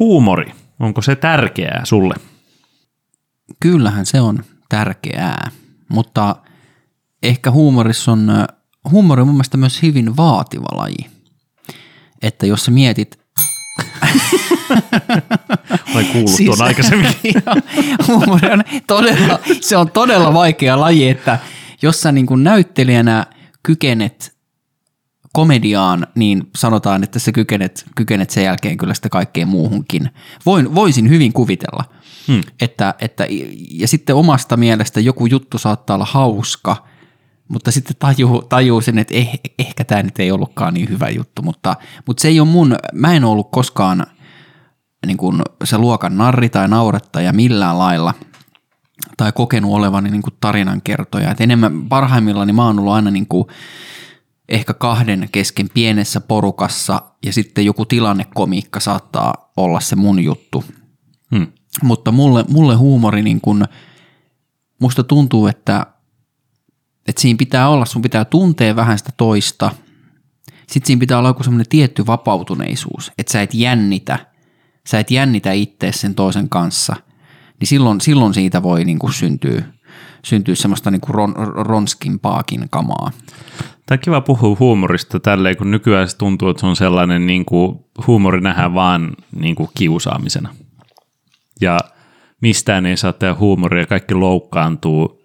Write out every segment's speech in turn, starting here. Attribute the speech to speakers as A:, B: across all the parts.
A: huumori, onko se tärkeää sulle?
B: Kyllähän se on tärkeää, mutta ehkä huumorissa on, huumori on mun mielestä myös hyvin vaativa laji. Että jos sä mietit,
A: Olen kuullut siis, tuon aikaisemmin.
B: huumori on todella, se on todella vaikea laji, että jos sä niin näyttelijänä kykenet komediaan, niin sanotaan, että sä kykenet, kykenet sen jälkeen kyllä sitä kaikkeen muuhunkin. Voin, voisin hyvin kuvitella, hmm. että, että, ja sitten omasta mielestä joku juttu saattaa olla hauska, mutta sitten tajuu, tajuu sen, että eh, ehkä tämä nyt ei ollutkaan niin hyvä juttu, mutta, mutta se ei ole mun, mä en ollut koskaan niin kuin se luokan narri tai naurettaja millään lailla – tai kokenut olevani niin kuin tarinankertoja. Et enemmän parhaimmillaan niin mä oon ollut aina niin kuin ehkä kahden kesken pienessä porukassa ja sitten joku tilannekomiikka saattaa olla se mun juttu. Hmm. Mutta mulle, mulle huumori niin kuin, musta tuntuu, että, että siinä pitää olla, sun pitää tuntea vähän sitä toista. Sitten siinä pitää olla joku semmoinen tietty vapautuneisuus, että sä et jännitä, sä et jännitä itse sen toisen kanssa – niin silloin, silloin siitä voi niin kuin syntyä, syntyä semmoista niin kuin ron, ronskimpaakin kamaa.
A: Tämä on kiva puhua huumorista tälleen, kun nykyään se tuntuu, että se on sellainen, niin kuin huumori nähdään vaan niin kuin kiusaamisena. Ja mistään ei saa tehdä huumoria, kaikki loukkaantuu.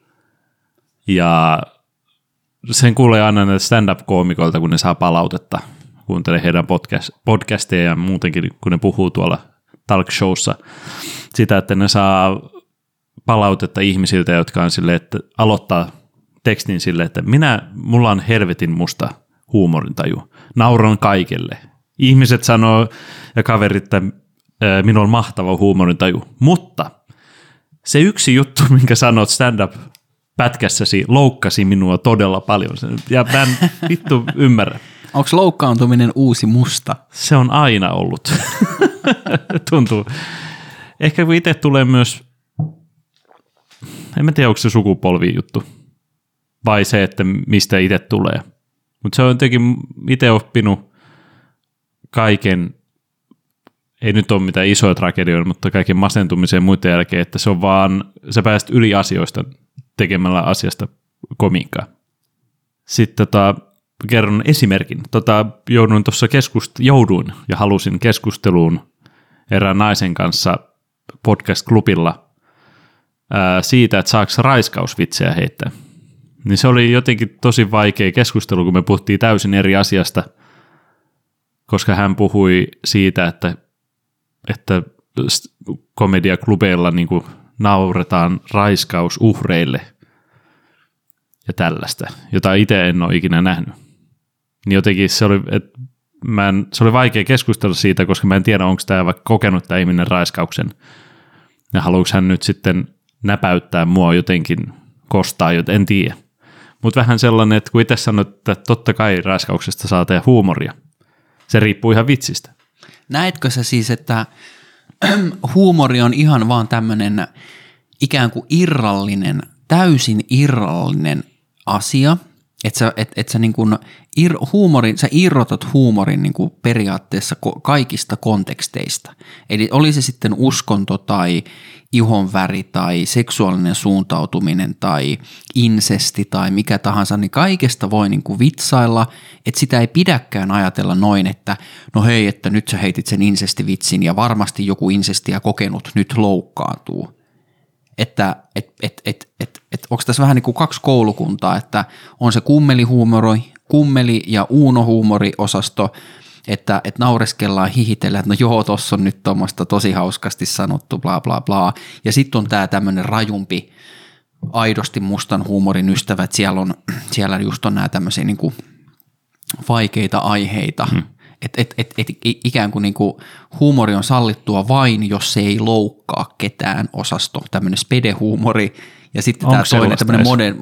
A: Ja sen kuulee aina näitä stand-up-koomikoilta, kun ne saa palautetta. Kuuntelee heidän podcast, podcasteja ja muutenkin, kun ne puhuu tuolla talk showssa sitä, että ne saa palautetta ihmisiltä, jotka on sille, että aloittaa tekstin sille, että minä, mulla on helvetin musta huumorintaju. Nauran kaikelle. Ihmiset sanoo ja kaverit, että minulla on mahtava huumorintaju. Mutta se yksi juttu, minkä sanot stand-up pätkässäsi, loukkasi minua todella paljon. Ja mä en vittu ymmärrä.
B: Onko loukkaantuminen uusi musta?
A: Se on aina ollut. Tuntuu. Ehkä kun itse tulee myös, en mä tiedä onko se sukupolvi juttu, vai se, että mistä itse tulee. Mutta se on jotenkin itse oppinut kaiken, ei nyt ole mitään isoja tragedioita, mutta kaiken masentumisen ja muiden jälkeen, että se on vaan, sä pääset yli asioista tekemällä asiasta komiikkaa. Sitten tota, kerron esimerkin. Tota, jouduin tuossa keskust- jouduin ja halusin keskusteluun erään naisen kanssa podcast-klubilla ää, siitä, että saako raiskausvitsejä heittää. Niin se oli jotenkin tosi vaikea keskustelu, kun me puhuttiin täysin eri asiasta, koska hän puhui siitä, että, että komediaklubeilla niin nauretaan raiskausuhreille ja tällaista, jota itse en ole ikinä nähnyt. Niin jotenkin se oli, että mä en, se oli vaikea keskustella siitä, koska mä en tiedä, onko tämä vaikka kokenut tämä ihminen raiskauksen. Ja haluuks hän nyt sitten näpäyttää mua jotenkin, kostaa, joten en tiedä. Mutta vähän sellainen, että kun itse sanoit, että totta kai raiskauksesta saa tehdä huumoria. Se riippuu ihan vitsistä.
B: Näetkö sä siis, että huumori on ihan vaan tämmöinen ikään kuin irrallinen, täysin irrallinen asia – että sä, et, et sä, niin kun ir, huumorin, sä irrotat huumorin niin periaatteessa kaikista konteksteista. Eli oli se sitten uskonto tai ihonväri tai seksuaalinen suuntautuminen tai insesti tai mikä tahansa, niin kaikesta voi niin kuin vitsailla, että sitä ei pidäkään ajatella noin, että no hei, että nyt sä heitit sen insestivitsin ja varmasti joku insestiä kokenut nyt loukkaantuu että et, et, et, et, et, onko tässä vähän niin kuin kaksi koulukuntaa, että on se kummelihuumori, kummeli- ja uunohuumori-osasto, että, että naureskellaan, hihitellään, että no joo, tuossa on nyt tuommoista tosi hauskasti sanottu, bla bla bla. Ja sitten on tämä tämmöinen rajumpi, aidosti mustan huumorin ystävät, siellä, on, siellä just on nämä tämmöisiä niin kuin vaikeita aiheita, hmm. Että et, et, et, ikään kuin, niinku huumori on sallittua vain, jos se ei loukkaa ketään osasto, tämmöinen spedehuumori ja sitten tämä toinen tämmöinen modern,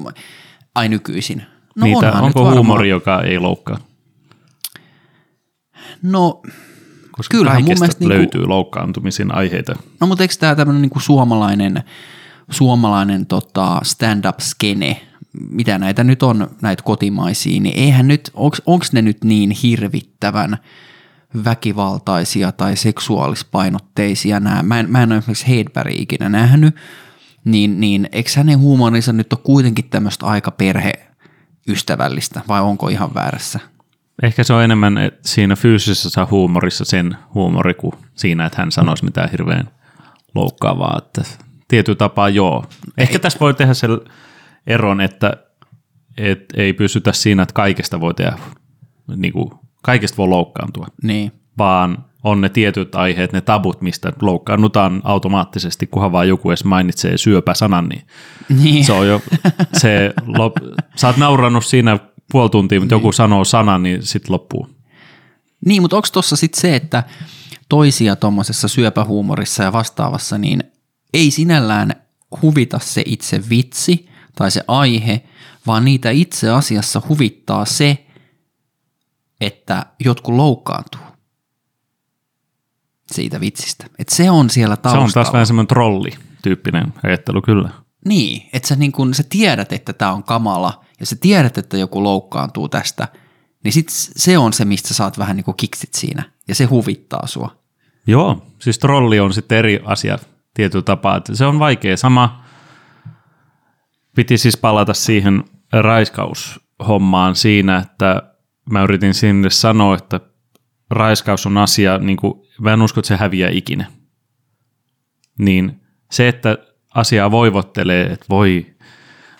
B: ai nykyisin.
A: No Niitä, onko huumori, joka ei loukkaa?
B: No,
A: Koska kyllähän mun mielestä niinku- löytyy niinku, loukkaantumisen aiheita.
B: No mutta eikö tämä tämmöinen niinku suomalainen, suomalainen tota stand-up-skene, mitä näitä nyt on, näitä kotimaisia, niin eihän nyt, onko ne nyt niin hirvittävän väkivaltaisia tai seksuaalispainotteisia nämä. Mä en, mä en ole esimerkiksi Hedberg ikinä nähnyt, niin, niin eikö hänen huumorinsa nyt ole kuitenkin tämmöistä aika perheystävällistä vai onko ihan väärässä?
A: Ehkä se on enemmän siinä fyysisessä huumorissa sen huumori kuin siinä, että hän sanoisi mitään hirveän loukkaavaa. Että tietyllä tapaa joo. Ehkä ei. tässä voi tehdä sen eron, että et ei pysytä siinä, että kaikesta voi tehdä, niin kuin, kaikesta voi loukkaantua.
B: Niin.
A: Vaan on ne tietyt aiheet, ne tabut, mistä loukkaannutaan automaattisesti, kunhan vaan joku edes mainitsee syöpäsanan, niin, niin. se on jo, se, lop, sä oot naurannut siinä puoli tuntia, mutta niin. joku sanoo sanan, niin sitten loppuu.
B: Niin, mutta onko tuossa sitten se, että toisia tuommoisessa syöpähuumorissa ja vastaavassa, niin ei sinällään huvita se itse vitsi tai se aihe, vaan niitä itse asiassa huvittaa se, että jotkut loukkaantuu siitä vitsistä. Et se on siellä taustalla.
A: Se on taas vähän semmoinen trolli-tyyppinen ajattelu kyllä.
B: Niin, että sä, niin kun, sä tiedät, että tämä on kamala ja sä tiedät, että joku loukkaantuu tästä, niin sit se on se, mistä saat vähän niin kuin kiksit siinä ja se huvittaa sua.
A: Joo, siis trolli on sitten eri asia tietyllä tapaa. Että se on vaikea. Sama piti siis palata siihen raiskaushommaan siinä, että mä yritin sinne sanoa, että raiskaus on asia, niin kuin, mä en usko, että se häviää ikinä. Niin se, että asiaa voivottelee, että voi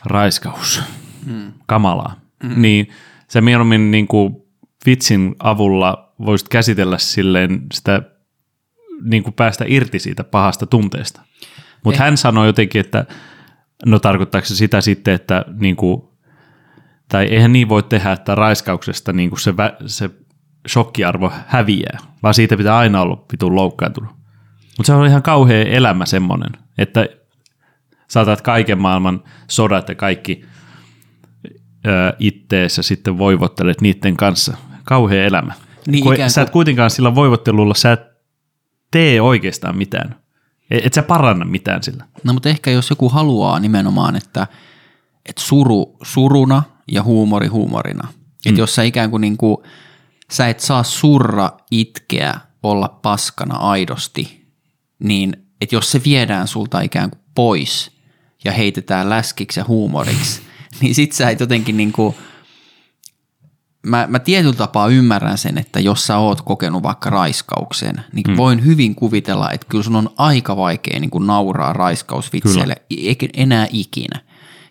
A: raiskaus, mm. kamalaa, mm. niin se mieluummin niin kuin vitsin avulla voisit käsitellä silleen sitä, niin kuin päästä irti siitä pahasta tunteesta. Mutta hän sanoi jotenkin, että no tarkoittaako se sitä sitten, että niin kuin, tai eihän niin voi tehdä, että raiskauksesta niin kuin se, se shokkiarvo häviää, vaan siitä pitää aina olla vitun loukkaantunut. Mutta se on ihan kauhea elämä semmoinen, että saatat kaiken maailman sodat ja kaikki itteessä sitten voivottelet niiden kanssa. Kauhea elämä. Niin Kun sä et kuitenkaan sillä voivottelulla, sä et tee oikeastaan mitään. Et, et sä paranna mitään sillä.
B: No mutta ehkä jos joku haluaa nimenomaan, että, että suru suruna ja huumori huumorina. Mm. Että jos sä ikään kuin, niin kuin sä et saa surra, itkeä, olla paskana aidosti, niin että jos se viedään sulta ikään kuin pois ja heitetään läskiksi ja huumoriksi, niin sit sä et jotenkin niin kuin, mä, mä tietyllä tapaa ymmärrän sen, että jos sä oot kokenut vaikka raiskauksen, niin mm. voin hyvin kuvitella, että kyllä sun on aika vaikea niin kuin nauraa raiskausvitseille kyllä. enää ikinä.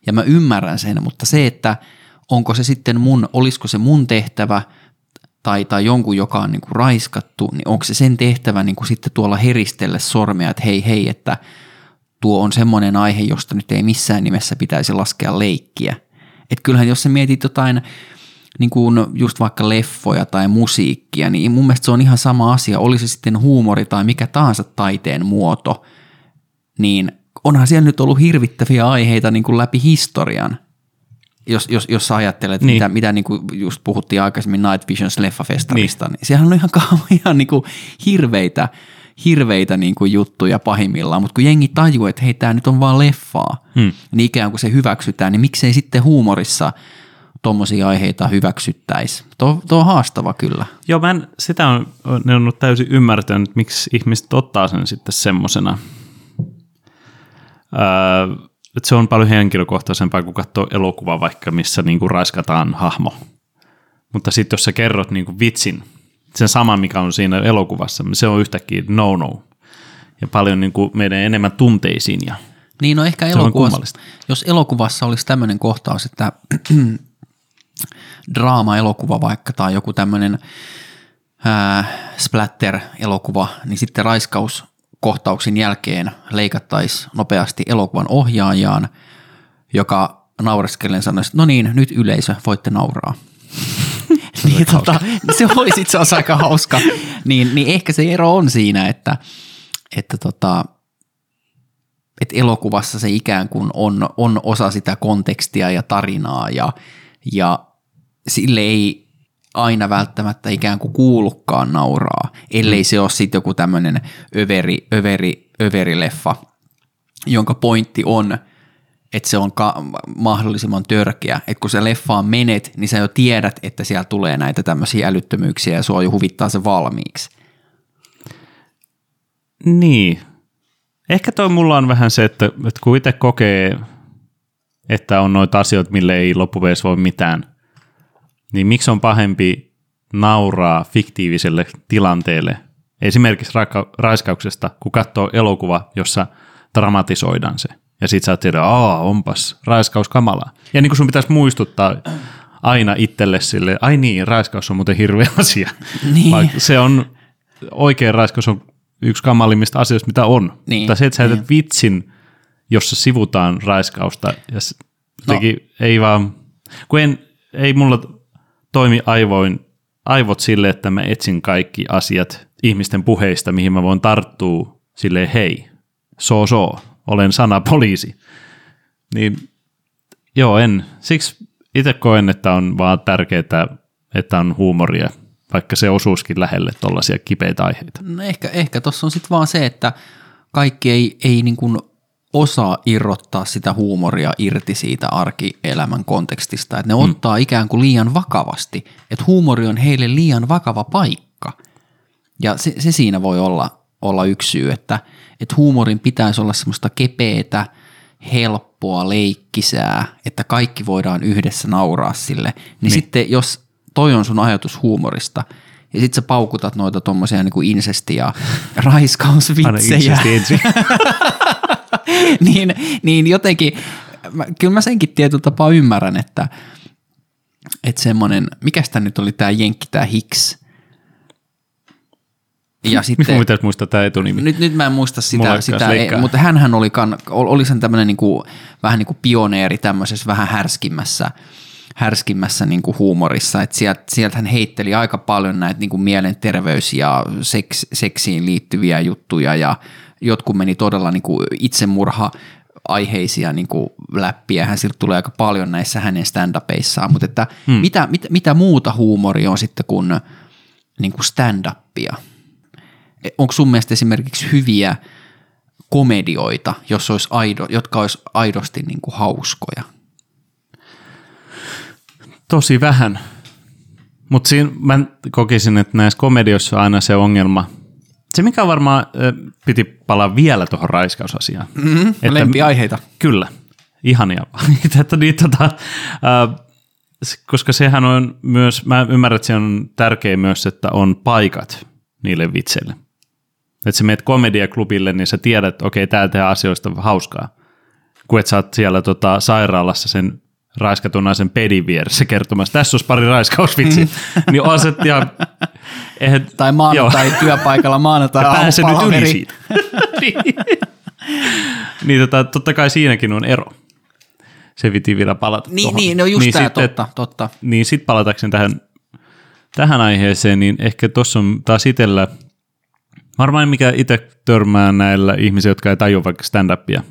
B: Ja mä ymmärrän sen, mutta se, että onko se sitten mun, olisiko se mun tehtävä – tai, tai jonkun, joka on niin kuin raiskattu, niin onko se sen tehtävä niin kuin sitten tuolla heristellä sormea, että hei hei, että tuo on semmoinen aihe, josta nyt ei missään nimessä pitäisi laskea leikkiä. Että kyllähän jos sä mietit jotain niin kuin just vaikka leffoja tai musiikkia, niin mun mielestä se on ihan sama asia, oli se sitten huumori tai mikä tahansa taiteen muoto, niin onhan siellä nyt ollut hirvittäviä aiheita niin kuin läpi historian jos, jos, jos sä ajattelet, niin. mitä, mitä niin kuin just puhuttiin aikaisemmin Night Visions leffafestarista, niin. niin sehän on ihan, ihan niin kuin hirveitä, hirveitä niin kuin juttuja pahimmillaan, mutta kun jengi tajuu, että hei, tämä nyt on vaan leffaa, hmm. niin ikään kuin se hyväksytään, niin miksei sitten huumorissa tuommoisia aiheita hyväksyttäisi. Tuo, tuo on haastava kyllä.
A: Joo, mä en, sitä on, ne on täysin ymmärtänyt, miksi ihmiset ottaa sen sitten semmoisena. Öö, se on paljon henkilökohtaisempaa kuin katsoa elokuva vaikka, missä niin kuin raiskataan hahmo. Mutta sitten jos sä kerrot niin kuin vitsin, sen saman mikä on siinä elokuvassa, niin se on yhtäkkiä no-no. Ja paljon niin kuin meidän enemmän tunteisiin. Ja
B: niin no ehkä elokuvassa, jos elokuvassa olisi tämmöinen kohtaus, että draama-elokuva vaikka tai joku tämmöinen splatter-elokuva, niin sitten raiskaus kohtauksen jälkeen leikattaisiin nopeasti elokuvan ohjaajaan, joka naureskellen sanoi, että no niin, nyt yleisö, voitte nauraa. niin, tota, se olisi itse asiassa aika hauska. Niin, niin ehkä se ero on siinä, että, että tota, että elokuvassa se ikään kuin on, on osa sitä kontekstia ja tarinaa ja, ja sille ei aina välttämättä ikään kuin kuulukaan nauraa, ellei mm. se ole sitten joku tämmöinen överi, överi, överileffa, jonka pointti on, että se on ka- mahdollisimman törkeä. Että kun sä leffaan menet, niin sä jo tiedät, että siellä tulee näitä tämmöisiä älyttömyyksiä ja sua jo huvittaa se valmiiksi.
A: Niin. Ehkä toi mulla on vähän se, että, että kun itse kokee, että on noita asioita, mille ei loppupeleissä voi mitään, niin miksi on pahempi nauraa fiktiiviselle tilanteelle, esimerkiksi raika- raiskauksesta, kun katsoo elokuva, jossa dramatisoidaan se. Ja sit sä oot tiedä, aa, onpas raiskaus kamalaa. Ja niin kuin sun pitäisi muistuttaa aina itselle sille, ai niin, raiskaus on muuten hirveä asia.
B: Niin.
A: Vaikka se on, oikea raiskaus on yksi kamalimmista asioista, mitä on.
B: Niin,
A: Mutta se, että sä
B: niin.
A: vitsin, jossa sivutaan raiskausta, ja se jotenkin ei vaan, kun en, ei mulla toimi aivoin, aivot sille, että mä etsin kaikki asiat ihmisten puheista, mihin mä voin tarttua silleen, hei, so so, olen sana poliisi. Niin joo, en. Siksi itse koen, että on vaan tärkeää, että on huumoria, vaikka se osuuskin lähelle tuollaisia kipeitä aiheita.
B: No ehkä, ehkä tuossa on sitten vaan se, että kaikki ei, ei niin kuin osaa irrottaa sitä huumoria irti siitä arkielämän kontekstista. Että ne mm. ottaa ikään kuin liian vakavasti. Että huumori on heille liian vakava paikka. Ja se, se siinä voi olla, olla yksi syy, että, että huumorin pitäisi olla semmoista kepeätä, helppoa, leikkisää, että kaikki voidaan yhdessä nauraa sille. Niin, niin. sitten jos toi on sun ajatus huumorista, ja sit sä paukutat noita tommosia niinku insesti- ja
A: Aina
B: raiskausvitsejä,
A: insesti ensin.
B: niin, niin jotenkin, mä, kyllä mä senkin tietyllä tapaa ymmärrän, että, että semmoinen, mikäs tää nyt oli tää Jenkki, tää Hicks, ja sitten,
A: pitäisi muistaa tämä etunimi?
B: nyt, nyt mä en muista sitä, sitä ei, mutta hänhän oli, kan, oli sen tämmöinen niinku, vähän niin kuin pioneeri tämmöisessä vähän härskimmässä, härskimmässä niin kuin huumorissa, että sieltä, sieltä hän heitteli aika paljon näitä niin kuin mielenterveys- ja seks, seksiin liittyviä juttuja ja jotkut meni todella niin kuin itsemurha aiheisia niin kuin läppiä, hän siltä tulee aika paljon näissä hänen stand-upeissaan, mutta että hmm. mitä, mitä, mitä muuta huumoria on sitten kuin, niin kuin stand-upia? onko sun mielestä esimerkiksi hyviä komedioita, jos olisi aido, jotka olisi aidosti niin kuin hauskoja?
A: Tosi vähän. Mutta siinä mä kokisin, että näissä komedioissa on aina se ongelma. Se, mikä varmaan piti palaa vielä tuohon raiskausasiaan.
B: Mm,
A: Että-
B: lempiaiheita.
A: Kyllä, ihania. että niin, tota, äh, koska sehän on myös, mä ymmärrän, että se on tärkeä myös, että on paikat niille vitseille. Että sä meet komediaklubille, niin sä tiedät, että okei, täällä tehdään asioista hauskaa. Kun et sä oot siellä tota, sairaalassa sen raiskatun naisen pedin vieressä kertomassa, tässä olisi pari raiskausvitsiä, niin on se, ja eihän,
B: Tai maanantai työpaikalla maanantai
A: ja pääse nyt yli siitä. niin, niin tota, totta kai siinäkin on ero. Se piti vielä palata
B: Niin,
A: tohon.
B: niin, no just niin tämä,
A: sitten-
B: totta, totta.
A: Niin sitten palatakseni tähän, tähän aiheeseen, niin ehkä tuossa on taas itsellä, varmaan mikä itse törmää näillä ihmisillä, jotka ei tajua vaikka stand-upia,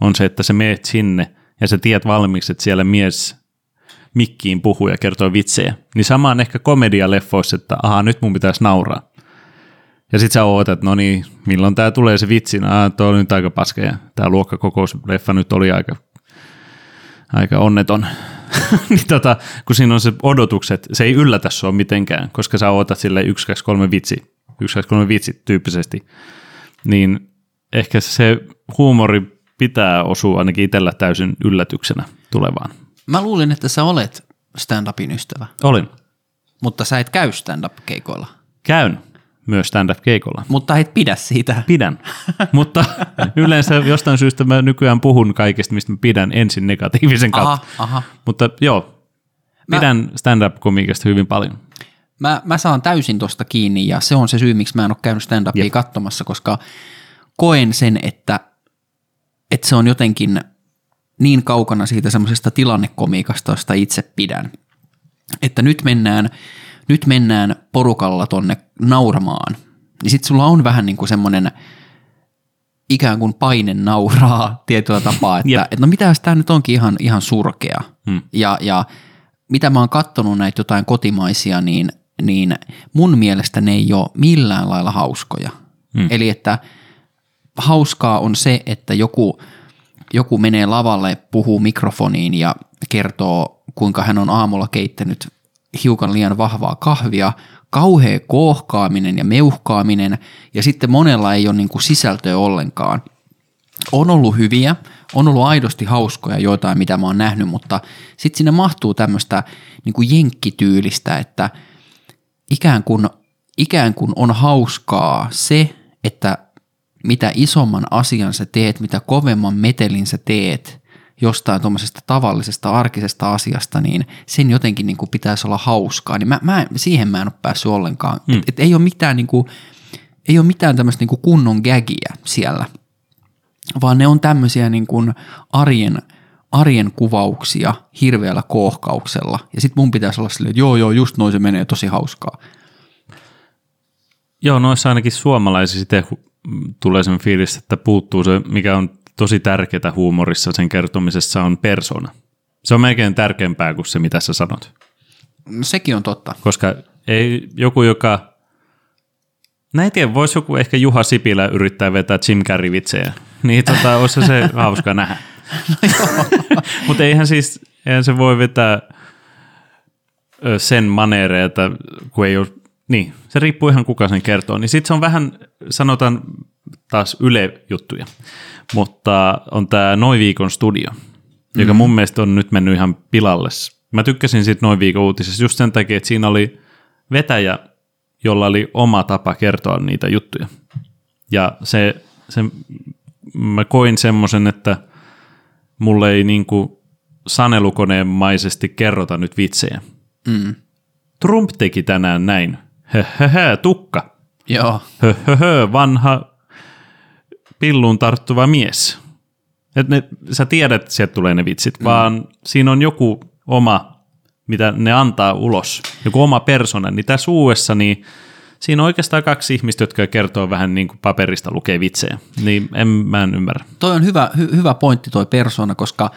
A: on se, että sä meet sinne ja sä tiedät valmiiksi, että siellä mies mikkiin puhuu ja kertoo vitsejä. Niin sama on ehkä komedialeffoissa, että aha, nyt mun pitäisi nauraa. Ja sit sä ootat, no niin, milloin tää tulee se vitsi, no tuo on nyt aika paska ja tää luokkakokousleffa nyt oli aika, aika onneton. niin tota, kun siinä on se odotukset, se ei yllätä sua mitenkään, koska sä ootat sille 1, 2, 3 vitsi, 1, 2, 3 vitsi tyyppisesti, niin ehkä se huumori pitää osua ainakin itsellä täysin yllätyksenä tulevaan.
B: Mä luulin, että sä olet stand-upin ystävä,
A: Olin.
B: mutta sä et käy stand-up-keikoilla.
A: Käyn myös stand-up-keikolla.
B: Mutta et pidä siitä.
A: Pidän, mutta yleensä jostain syystä mä nykyään puhun kaikesta, mistä mä pidän ensin negatiivisen kautta.
B: Aha, aha.
A: Mutta joo,
B: Mä-
A: pidän stand-up-komiikasta hyvin paljon.
B: Mä, mä saan täysin tosta kiinni ja se on se syy, miksi mä en ole käynyt stand-upia
A: Jep.
B: katsomassa, koska koen sen, että, että se on jotenkin niin kaukana siitä semmoisesta tilannekomiikasta, josta itse pidän. Että nyt mennään, nyt mennään porukalla tonne nauramaan, niin sit sulla on vähän niin kuin semmoinen ikään kuin paine nauraa tietyllä tapaa, että,
A: Jep.
B: että no mitä jos tämä nyt onkin ihan, ihan surkea.
A: Hmm.
B: Ja, ja mitä mä oon kattonut näitä jotain kotimaisia, niin, niin mun mielestä ne ei ole millään lailla hauskoja.
A: Hmm.
B: Eli että hauskaa on se, että joku joku menee lavalle, puhuu mikrofoniin ja kertoo, kuinka hän on aamulla keittänyt hiukan liian vahvaa kahvia, kauhea kohkaaminen ja meuhkaaminen, ja sitten monella ei ole niin kuin sisältöä ollenkaan. On ollut hyviä, on ollut aidosti hauskoja joitain, mitä mä oon nähnyt, mutta sitten sinne mahtuu tämmöistä niin kuin jenkkityylistä, että ikään kuin, ikään kuin on hauskaa se, että mitä isomman asian sä teet, mitä kovemman metelin sä teet jostain tuommoisesta tavallisesta arkisesta asiasta, niin sen jotenkin niin kuin pitäisi olla hauskaa. Niin mä, mä, siihen mä en ole päässyt ollenkaan. Mm. Et, et ei ole mitään, niin kuin, ei ole mitään tämmöistä niin kunnon gagia siellä, vaan ne on tämmöisiä niin kuin arjen, arjen kuvauksia hirveällä kohkauksella. Ja sitten mun pitäisi olla silleen, että joo joo, just noin se menee tosi hauskaa.
A: Joo, noissa ainakin suomalaisissa tulee sen fiilis, että puuttuu se, mikä on tosi tärkeää huumorissa sen kertomisessa on persona. Se on melkein tärkeämpää kuin se, mitä sä sanot.
B: No, sekin on totta.
A: Koska ei joku, joka... Näin tiedä, voisi joku ehkä Juha Sipilä yrittää vetää Jim Carrey-vitsejä. Niin tota, olisi se hauska nähdä. No Mutta eihän siis, eihän se voi vetää sen maneereita, kun ei ole niin, se riippuu ihan kuka sen kertoo. Niin sitten se on vähän, sanotaan taas Yle-juttuja, mutta on tämä Noin viikon studio, mm-hmm. joka mun mielestä on nyt mennyt ihan pilalle. Mä tykkäsin siitä Noin viikon uutisessa just sen takia, että siinä oli vetäjä, jolla oli oma tapa kertoa niitä juttuja. Ja se, se mä koin semmoisen, että mulle ei niinku sanelukoneemaisesti kerrota nyt vitsejä. Mm. Trump teki tänään näin höhöhö, tukka.
B: Joo.
A: Höhöhö, vanha pilluun tarttuva mies. Et ne, sä tiedät, että sieltä tulee ne vitsit, mm. vaan siinä on joku oma, mitä ne antaa ulos, joku oma persona. Niin tässä uudessa, niin siinä on oikeastaan kaksi ihmistä, jotka kertoo vähän niin kuin paperista lukee vitsejä. Niin en, mä en ymmärrä.
B: Toi on hyvä, hy, hyvä pointti toi persona, koska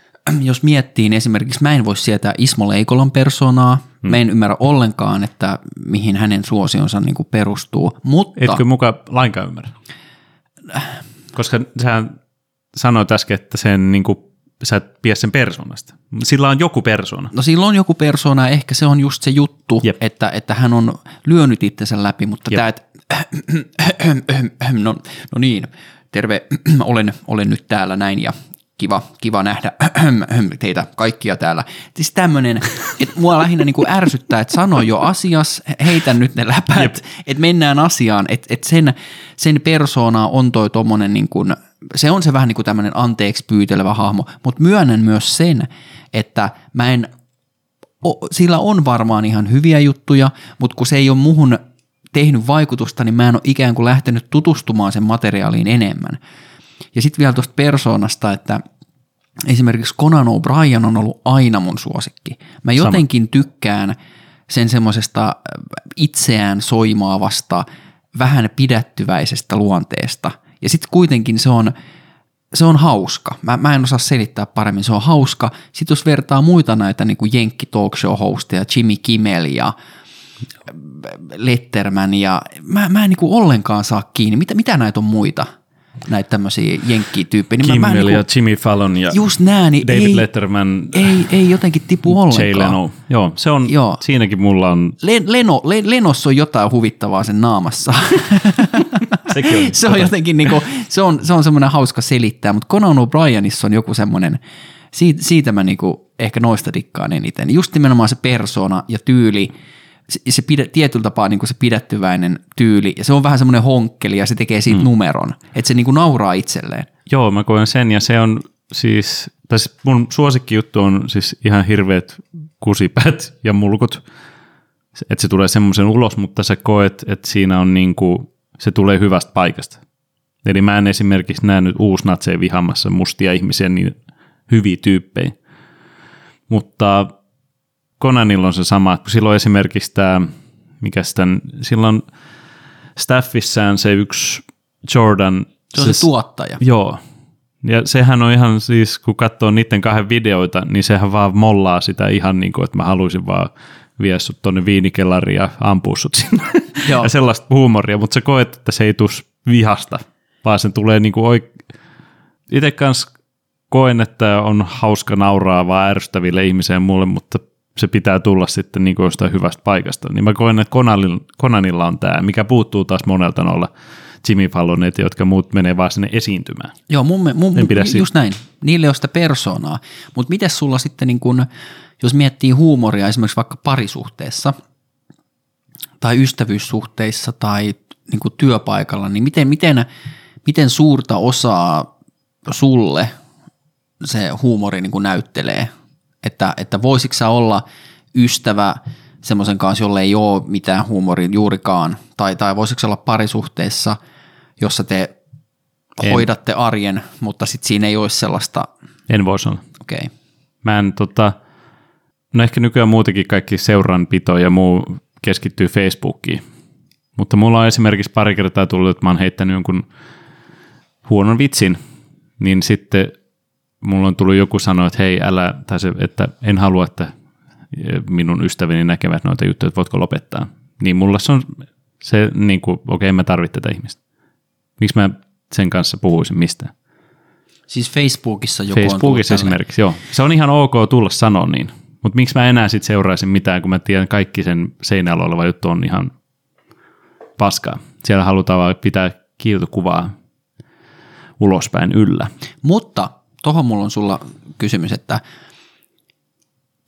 B: jos miettii, niin esimerkiksi mä en voi sietää Ismo Leikolan persoonaa, Hmm. Mä en ymmärrä ollenkaan, että mihin hänen suosionsa niin kuin perustuu. Mutta,
A: Etkö mukaan lainkaan ymmärrä? Koska sehän sanoit äsken, että sen niin kuin, sä et pidä sen persoonasta. Sillä on joku persona.
B: No sillä on joku persona, ehkä se on just se juttu, että, että hän on lyönyt itsensä läpi, mutta Jep. tämä, että no, no niin, terve, olen, olen nyt täällä näin ja kiva, kiva nähdä teitä kaikkia täällä. Siis tämmöinen, että mua lähinnä niin kuin ärsyttää, että sano jo asias, heitä nyt ne läpät, että mennään asiaan, että, että sen, sen persoona on toi tommonen niin kuin, se on se vähän niin kuin tämmöinen anteeksi pyytelevä hahmo, mutta myönnän myös sen, että mä en, o, sillä on varmaan ihan hyviä juttuja, mutta kun se ei ole muhun tehnyt vaikutusta, niin mä en ole ikään kuin lähtenyt tutustumaan sen materiaaliin enemmän. Ja sitten vielä tuosta persoonasta, että esimerkiksi Conan O'Brien on ollut aina mun suosikki. Mä jotenkin Sama. tykkään sen semmoisesta itseään soimaavasta, vähän pidättyväisestä luonteesta. Ja sitten kuitenkin se on, se on hauska. Mä, mä en osaa selittää paremmin, se on hauska. Sitten jos vertaa muita näitä niin kuin Jenkki Talk Show hosteja, Jimmy Kimmel ja Letterman ja mä, mä en niin kuin ollenkaan saa kiinni. Mitä, mitä näitä on muita? Näitä tämmöisiä jenkkityyppejä.
A: Niin Kimmel mä, mä niin ja Jimmy Fallon ja
B: just nää, niin
A: David ei, Letterman.
B: Ei, ei jotenkin tipu ollenkaan. Jay Leno.
A: Joo, se on, Joo. siinäkin mulla on...
B: Len, Leno, Len, Lenossa on jotain huvittavaa sen naamassa.
A: Sekin on.
B: se on jotenkin niinku, se on, se on semmoinen hauska selittää, mutta Conan O'Brienissa on joku semmoinen, siitä, siitä mä niinku ehkä noista dikkaan eniten. Just nimenomaan se persona ja tyyli, se pidä, tietyllä tapaa niin kuin se pidättyväinen tyyli, ja se on vähän semmoinen honkkeli, ja se tekee siitä mm. numeron, että se niin kuin nauraa itselleen.
A: Joo, mä koen sen, ja se on siis, tässä mun suosikkijuttu on siis ihan hirveät kusipät ja mulkut, että se tulee semmoisen ulos, mutta sä koet, että siinä on niin kuin, se tulee hyvästä paikasta. Eli mä en esimerkiksi näe nyt uusnatseja vihamassa mustia ihmisiä niin hyviä tyyppejä. Mutta Conanilla on se sama, kun silloin esimerkiksi tämä, mikä sitten, silloin staffissään se yksi Jordan.
B: Se on se, se tuottaja.
A: Joo. Ja sehän on ihan siis, kun katsoo niiden kahden videoita, niin sehän vaan mollaa sitä ihan niin kuin, että mä haluaisin vaan vie sut tonne viinikellariin ja ampua sut sinne. Joo. ja sellaista huumoria, mutta se koet, että se ei tus vihasta, vaan sen tulee niin kuin oik... Itse kanssa koen, että on hauska nauraa vaan ärsyttäville ihmisille mulle, mutta se pitää tulla sitten niin jostain hyvästä paikasta. Niin mä koen, että Konanilla, Konanilla on tämä, mikä puuttuu taas monelta noilla Jimmy Fallonet, jotka muut menee vaan sinne esiintymään.
B: Joo, mun, mun,
A: En pidä
B: just näin. Niille on sitä persoonaa. Mutta miten sulla sitten, niin kun, jos miettii huumoria esimerkiksi vaikka parisuhteessa tai ystävyyssuhteissa tai niin kuin työpaikalla, niin miten, miten, miten suurta osaa sulle se huumori niin kuin näyttelee? Että, että voisitko sä olla ystävä semmoisen kanssa, jolle ei ole mitään huumoria juurikaan, tai, tai voisiko se olla parisuhteessa, jossa te
A: En.
B: hoidatte arjen, mutta sitten siinä ei olisi sellaista,
A: En voisi olla.
B: okei, okay.
A: Mä en tota, no ehkä nykyään muutenkin kaikki seuranpito ja muu keskittyy Facebookiin. Mutta mulla on esimerkiksi pari kertaa tullut, että mä oon heittänyt jonkun huonon vitsin, niin sitten mulla on tullut joku sanoa, että hei älä, tai se, että en halua, että minun ystäväni näkevät noita juttuja, että voitko lopettaa. Niin mulla se on se, niin kuin, okei, okay, mä tarvitsen tätä ihmistä. Miksi mä sen kanssa puhuisin mistään?
B: Siis Facebookissa joku on
A: Facebookissa
B: tälle-
A: esimerkiksi, joo. Se on ihan ok tulla sanoa niin. Mutta miksi mä enää sitten seuraisin mitään, kun mä tiedän kaikki sen seinällä oleva juttu on ihan paskaa. Siellä halutaan vaan pitää kiiltokuvaa ulospäin yllä.
B: Mutta tohon mulla on sulla kysymys, että,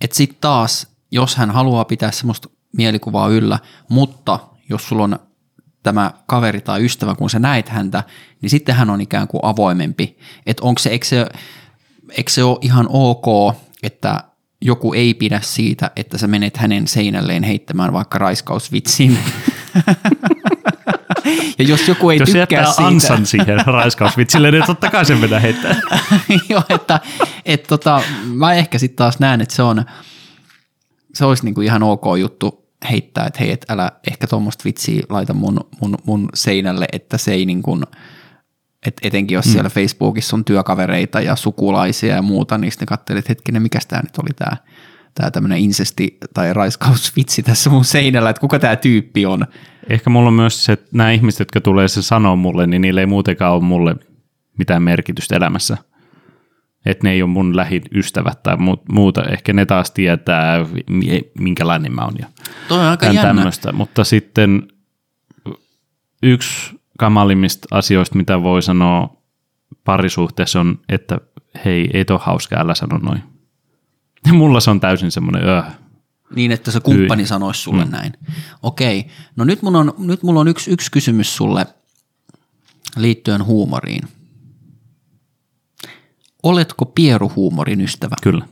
B: että sitten taas, jos hän haluaa pitää semmoista mielikuvaa yllä, mutta jos sulla on tämä kaveri tai ystävä, kun sä näet häntä, niin sitten hän on ikään kuin avoimempi. Että onko se, eikö se, eikö se ole ihan ok, että joku ei pidä siitä, että sä menet hänen seinälleen heittämään vaikka raiskausvitsin. ja jos joku ei
A: Jos
B: tykkää
A: jättää
B: siitä,
A: ansan siihen raiskausvitsille, niin totta kai sen pitää heittää.
B: Joo, että et tota, mä ehkä sitten taas näen, että se on, se olisi niinku ihan ok juttu heittää, että hei, et älä ehkä tuommoista vitsiä laita mun, mun, mun seinälle, että se ei niinku, et etenkin jos mm. siellä Facebookissa on työkavereita ja sukulaisia ja muuta, niin sitten katselet, että hetkinen, mikä tämä nyt oli tämä tämä tämmöinen insesti tai raiskausvitsi tässä mun seinällä, että kuka tämä tyyppi on.
A: Ehkä mulla on myös se, että nämä ihmiset, jotka tulee se sanoa mulle, niin niillä ei muutenkaan ole mulle mitään merkitystä elämässä. Että ne ei ole mun lähin ystävät tai mu- muuta. Ehkä ne taas tietää, mi- minkälainen mä oon ja
B: Toi on aika jännä.
A: tämmöistä. Mutta sitten yksi kamalimmista asioista, mitä voi sanoa parisuhteessa on, että hei, ei toi hauskaa, älä sano noin. Mulla se on täysin semmoinen, öh,
B: Niin, että se kumppani sanoisi sulle mm. näin. Okei, no nyt, mun on, nyt mulla on yksi, yksi kysymys sulle liittyen huumoriin. Oletko pieruhuumorin ystävä?
A: kyllä.